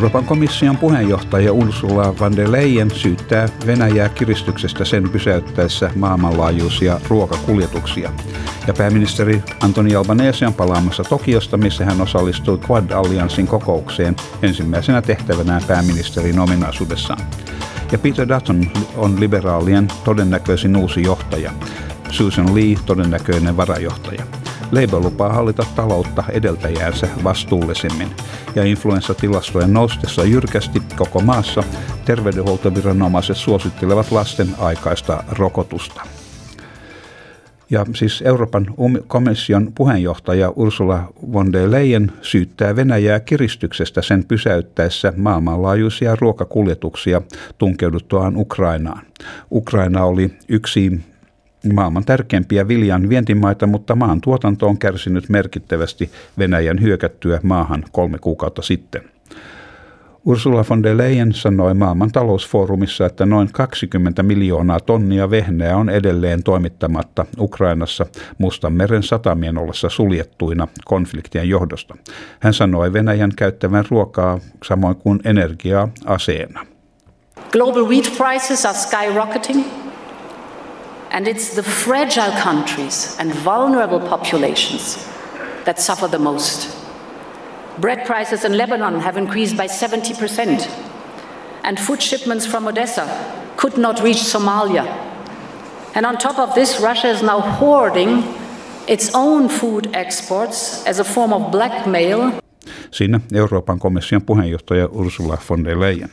Euroopan komission puheenjohtaja Ursula von der Leyen syyttää Venäjää kiristyksestä sen pysäyttäessä maailmanlaajuisia ruokakuljetuksia. Ja pääministeri Antoni Albanese on palaamassa Tokiosta, missä hän osallistui Quad-allianssin kokoukseen ensimmäisenä tehtävänään pääministerin ominaisuudessaan. Ja Peter Dutton on liberaalien todennäköisin uusi johtaja. Susan Lee todennäköinen varajohtaja. Labour lupaa hallita taloutta edeltäjäänsä vastuullisemmin. Ja influenssatilastojen noustessa jyrkästi koko maassa terveydenhuoltoviranomaiset suosittelevat lasten aikaista rokotusta. Ja siis Euroopan komission puheenjohtaja Ursula von der Leyen syyttää Venäjää kiristyksestä sen pysäyttäessä maailmanlaajuisia ruokakuljetuksia tunkeuduttuaan Ukrainaan. Ukraina oli yksi maailman tärkeimpiä viljan vientimaita, mutta maan tuotanto on kärsinyt merkittävästi Venäjän hyökättyä maahan kolme kuukautta sitten. Ursula von der Leyen sanoi maailman talousfoorumissa, että noin 20 miljoonaa tonnia vehnää on edelleen toimittamatta Ukrainassa Mustanmeren satamien ollessa suljettuina konfliktien johdosta. Hän sanoi Venäjän käyttävän ruokaa samoin kuin energiaa aseena. Global wheat prices are skyrocketing. And it's the fragile countries and vulnerable populations that suffer the most. Bread prices in Lebanon have increased by 70%, and food shipments from Odessa could not reach Somalia. And on top of this, Russia is now hoarding its own food exports as a form of blackmail. Siinä Euroopan komission puheenjohtaja Ursula von der Leyen.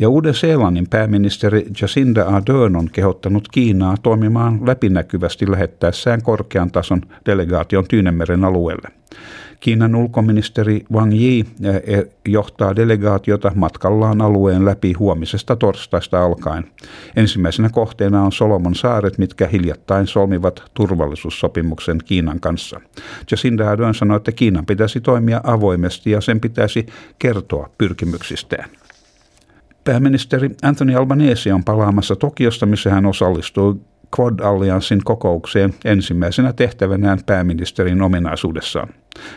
Ja Uuden-Seelannin pääministeri Jacinda Ardern on kehottanut Kiinaa toimimaan läpinäkyvästi lähettäessään korkean tason delegaation Tyynemeren alueelle. Kiinan ulkoministeri Wang Yi eh, eh, johtaa delegaatiota matkallaan alueen läpi huomisesta torstaista alkaen. Ensimmäisenä kohteena on Solomon saaret, mitkä hiljattain solmivat turvallisuussopimuksen Kiinan kanssa. Jacinda Ardern sanoi, että Kiinan pitäisi toimia avoimesti ja sen pitäisi kertoa pyrkimyksistään. Pääministeri Anthony Albanese on palaamassa Tokiosta, missä hän osallistui Quad-allianssin kokoukseen ensimmäisenä tehtävänään pääministerin ominaisuudessaan.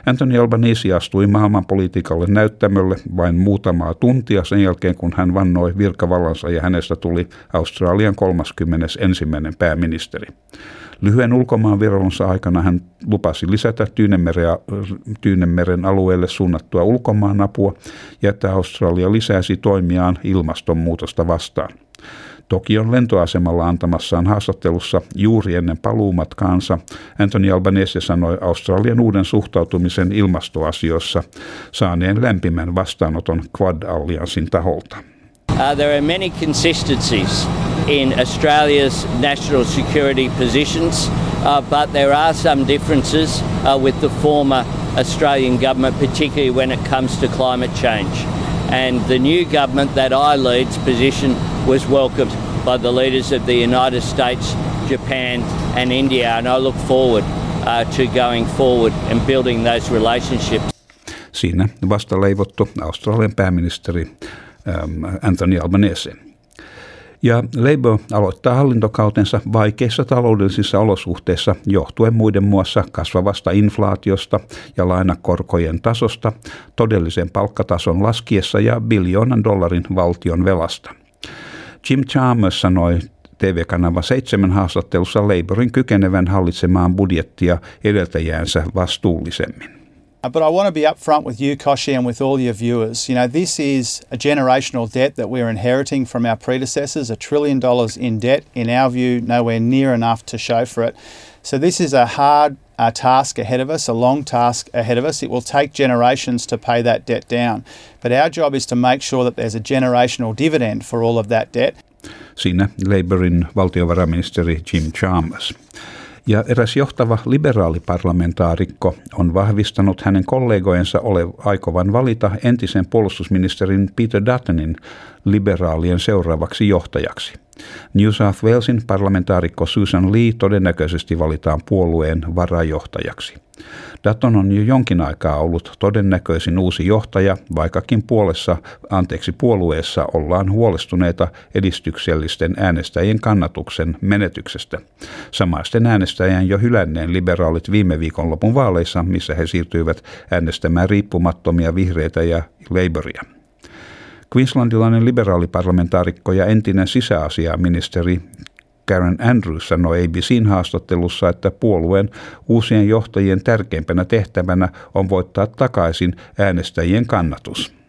Anthony Albanese astui maailmanpolitiikalle näyttämölle vain muutamaa tuntia sen jälkeen, kun hän vannoi virkavallansa ja hänestä tuli Australian 31. pääministeri. Lyhyen ulkomaanviralonsa aikana hän lupasi lisätä Tyynemeren alueelle suunnattua ulkomaanapua ja että Australia lisäisi toimiaan ilmastonmuutosta vastaan. Tokion lentoasemalla antamassaan haastattelussa juuri ennen paluumatkaansa Anthony Albanese sanoi Australian uuden suhtautumisen ilmastoasioissa saaneen lämpimän vastaanoton Quad-allianssin taholta. Uh, there are many consistencies in Australia's national security positions, uh, but there are some differences uh, with the former Australian government, particularly when it comes to climate change. And the new government that I lead's position was welcomed by the leaders of the United States, Japan, and India, and I look forward uh, to going forward and building those relationships. Siinä vasta leivottu Australian pääministeri ähm, Anthony Albanese. Ja Labour aloittaa hallintokautensa vaikeissa taloudellisissa olosuhteissa johtuen muiden muassa kasvavasta inflaatiosta ja lainakorkojen tasosta, todellisen palkkatason laskiessa ja biljoonan dollarin valtion velasta. Jim Chalmers sanoi TV-kanava 7 haastattelussa Labourin kykenevän hallitsemaan budjettia edeltäjäänsä vastuullisemmin. Uh, but I want to be upfront with you, Koshi, and with all your viewers. You know, this is a generational debt that we're inheriting from our predecessors, a trillion dollars in debt, in our view, nowhere near enough to show for it. So, this is a hard uh, task ahead of us, a long task ahead of us. It will take generations to pay that debt down. But our job is to make sure that there's a generational dividend for all of that debt. Siinä Labourin valtiovarainministeri Jim Chalmers. Ja eräs johtava liberaaliparlamentaarikko on vahvistanut hänen kollegojensa ole aikovan valita entisen puolustusministerin Peter Duttonin liberaalien seuraavaksi johtajaksi. New South Walesin parlamentaarikko Susan Lee todennäköisesti valitaan puolueen varajohtajaksi. Daton on jo jonkin aikaa ollut todennäköisin uusi johtaja, vaikkakin puolessa, anteeksi, puolueessa ollaan huolestuneita edistyksellisten äänestäjien kannatuksen menetyksestä. Samaisten äänestäjän jo hylänneen liberaalit viime viikonlopun vaaleissa, missä he siirtyivät äänestämään riippumattomia vihreitä ja Labouria. Queenslandilainen liberaaliparlamentaarikko ja entinen sisäasiaministeri Karen Andrews sanoi ABCin haastattelussa, että puolueen uusien johtajien tärkeimpänä tehtävänä on voittaa takaisin äänestäjien kannatus.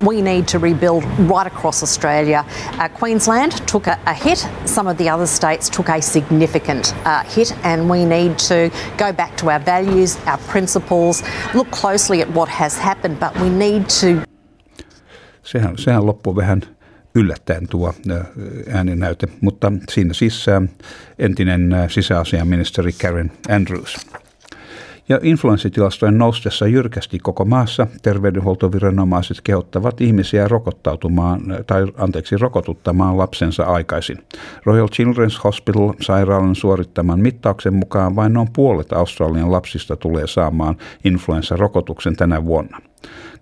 We need to rebuild right across Australia. Uh, Queensland took a, a, hit, some of the other states took a significant uh, hit, and we need to go back to our values, our principles, look closely at what has happened, but we need to. Sehän, sehän loppui vähän yllättäen tuo ääninäyte, mutta siinä siis entinen sisäasiaministeri Karen Andrews. Ja influenssitilastojen noustessa jyrkästi koko maassa terveydenhuoltoviranomaiset kehottavat ihmisiä rokottautumaan tai anteeksi rokotuttamaan lapsensa aikaisin. Royal Children's Hospital sairaalan suorittaman mittauksen mukaan vain noin puolet Australian lapsista tulee saamaan influenssarokotuksen tänä vuonna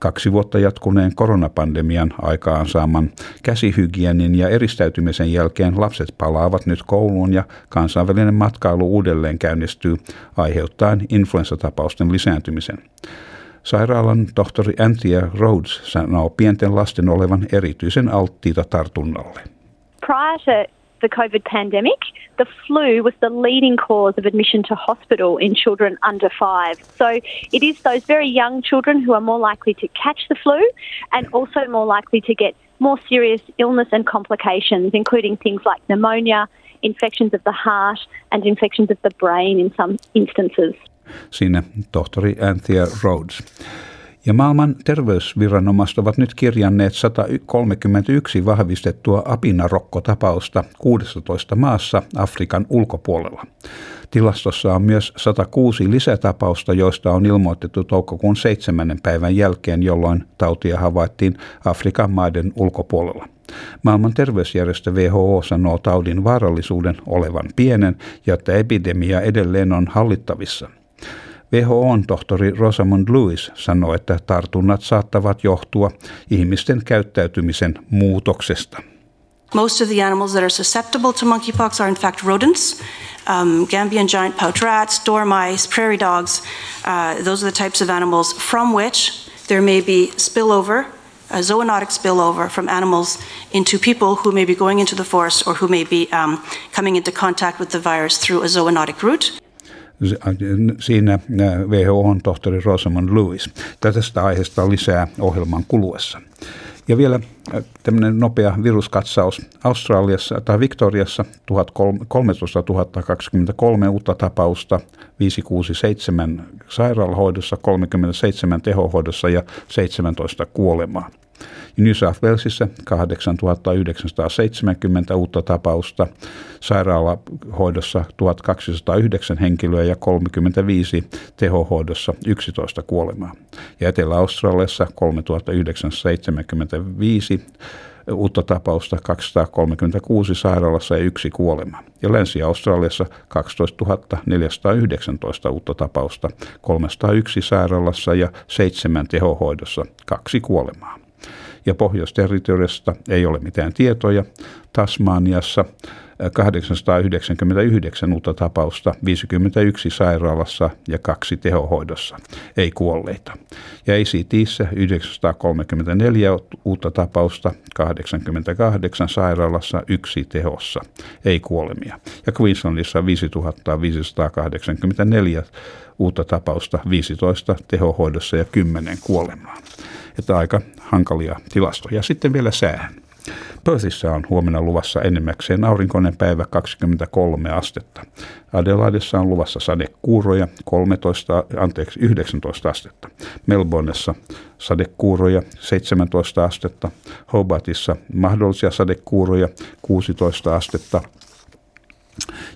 kaksi vuotta jatkuneen koronapandemian aikaan saaman käsihygienin ja eristäytymisen jälkeen lapset palaavat nyt kouluun ja kansainvälinen matkailu uudelleen käynnistyy aiheuttaen influenssatapausten lisääntymisen. Sairaalan tohtori Anthea Rhodes sanoo pienten lasten olevan erityisen alttiita tartunnalle. Prior to the COVID pandemic, the flu was the leading cause of admission to hospital in children under five. So it is those very young children who are more likely to catch the flu and also more likely to get more serious illness and complications, including things like pneumonia, infections of the heart, and infections of the brain in some instances. Siinä tohtori Anthea Rhodes. Ja maailman terveysviranomaiset ovat nyt kirjanneet 131 vahvistettua apinarokkotapausta 16 maassa Afrikan ulkopuolella. Tilastossa on myös 106 lisätapausta, joista on ilmoitettu toukokuun 7. päivän jälkeen, jolloin tautia havaittiin Afrikan maiden ulkopuolella. Maailman terveysjärjestö WHO sanoo taudin vaarallisuuden olevan pienen ja että epidemia edelleen on hallittavissa – WHOn tohtori Rosamund Lewis sanoi, että tartunnat saattavat johtua ihmisten käyttäytymisen muutoksesta. Most of the animals that are susceptible to monkeypox are in fact rodents. Um, Gambian giant pouch rats, dormice, prairie dogs. Uh, those are the types of animals from which there may be spillover, a zoonotic spillover from animals into people who may be going into the forest or who may be um, coming into contact with the virus through a zoonotic route. Siinä WHO on tohtori Rosamond Lewis. Tästä aiheesta lisää ohjelman kuluessa. Ja vielä tämmöinen nopea viruskatsaus. Australiassa tai Victoriassa 13 023 uutta tapausta, 567 sairaalahoidossa, 37 tehohoidossa ja 17 kuolemaa. New South Walesissa 8970 uutta tapausta, sairaalahoidossa 1209 henkilöä ja 35 tehohoidossa 11 kuolemaa. Ja Etelä-Australiassa 3975 uutta tapausta, 236 sairaalassa ja yksi kuolema. Ja Länsi-Australiassa 12 419 uutta tapausta, 301 sairaalassa ja seitsemän tehohoidossa, kaksi kuolemaa ja Pohjois-territoriasta ei ole mitään tietoja. Tasmaniassa 899 uutta tapausta, 51 sairaalassa ja kaksi tehohoidossa, ei kuolleita. Ja ACTissä 934 uutta tapausta, 88 sairaalassa, yksi tehossa, ei kuolemia. Ja Queenslandissa 5584 uutta tapausta, 15 tehohoidossa ja 10 kuolemaa. Että aika hankalia tilastoja. Sitten vielä säähän. Perthissä on huomenna luvassa enimmäkseen aurinkoinen päivä 23 astetta. Adelaidessa on luvassa sadekuuroja 13, anteeksi, 19 astetta. Melbourneessa sadekuuroja 17 astetta. Hobartissa mahdollisia sadekuuroja 16 astetta.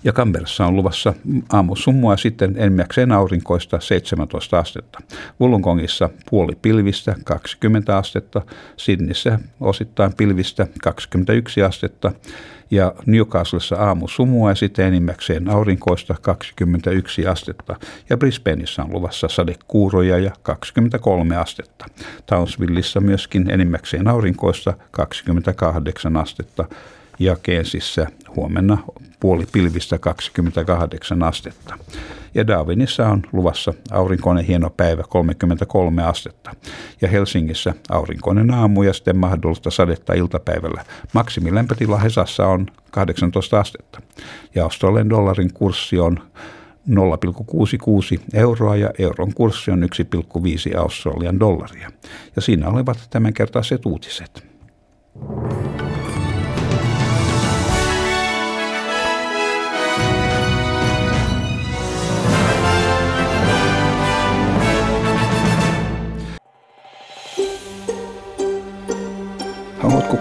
Ja Kamberassa on luvassa aamusummua sitten enimmäkseen aurinkoista 17 astetta. Wollongongissa puoli pilvistä 20 astetta, Sydneyssä osittain pilvistä 21 astetta ja Newcastlessa aamusumua ja sitten enimmäkseen aurinkoista 21 astetta. Ja Brisbaneissa on luvassa sadekuuroja ja 23 astetta. Townsvilleissa myöskin enimmäkseen aurinkoista 28 astetta ja Keensissä huomenna puoli pilvistä 28 astetta. Ja Darwinissa on luvassa aurinkoinen hieno päivä 33 astetta. Ja Helsingissä aurinkoinen aamu ja sitten mahdollista sadetta iltapäivällä. Maksimilämpötila Hesassa on 18 astetta. Ja Australian dollarin kurssi on 0,66 euroa ja euron kurssi on 1,5 Australian dollaria. Ja siinä olevat tämänkertaiset uutiset. Haluatko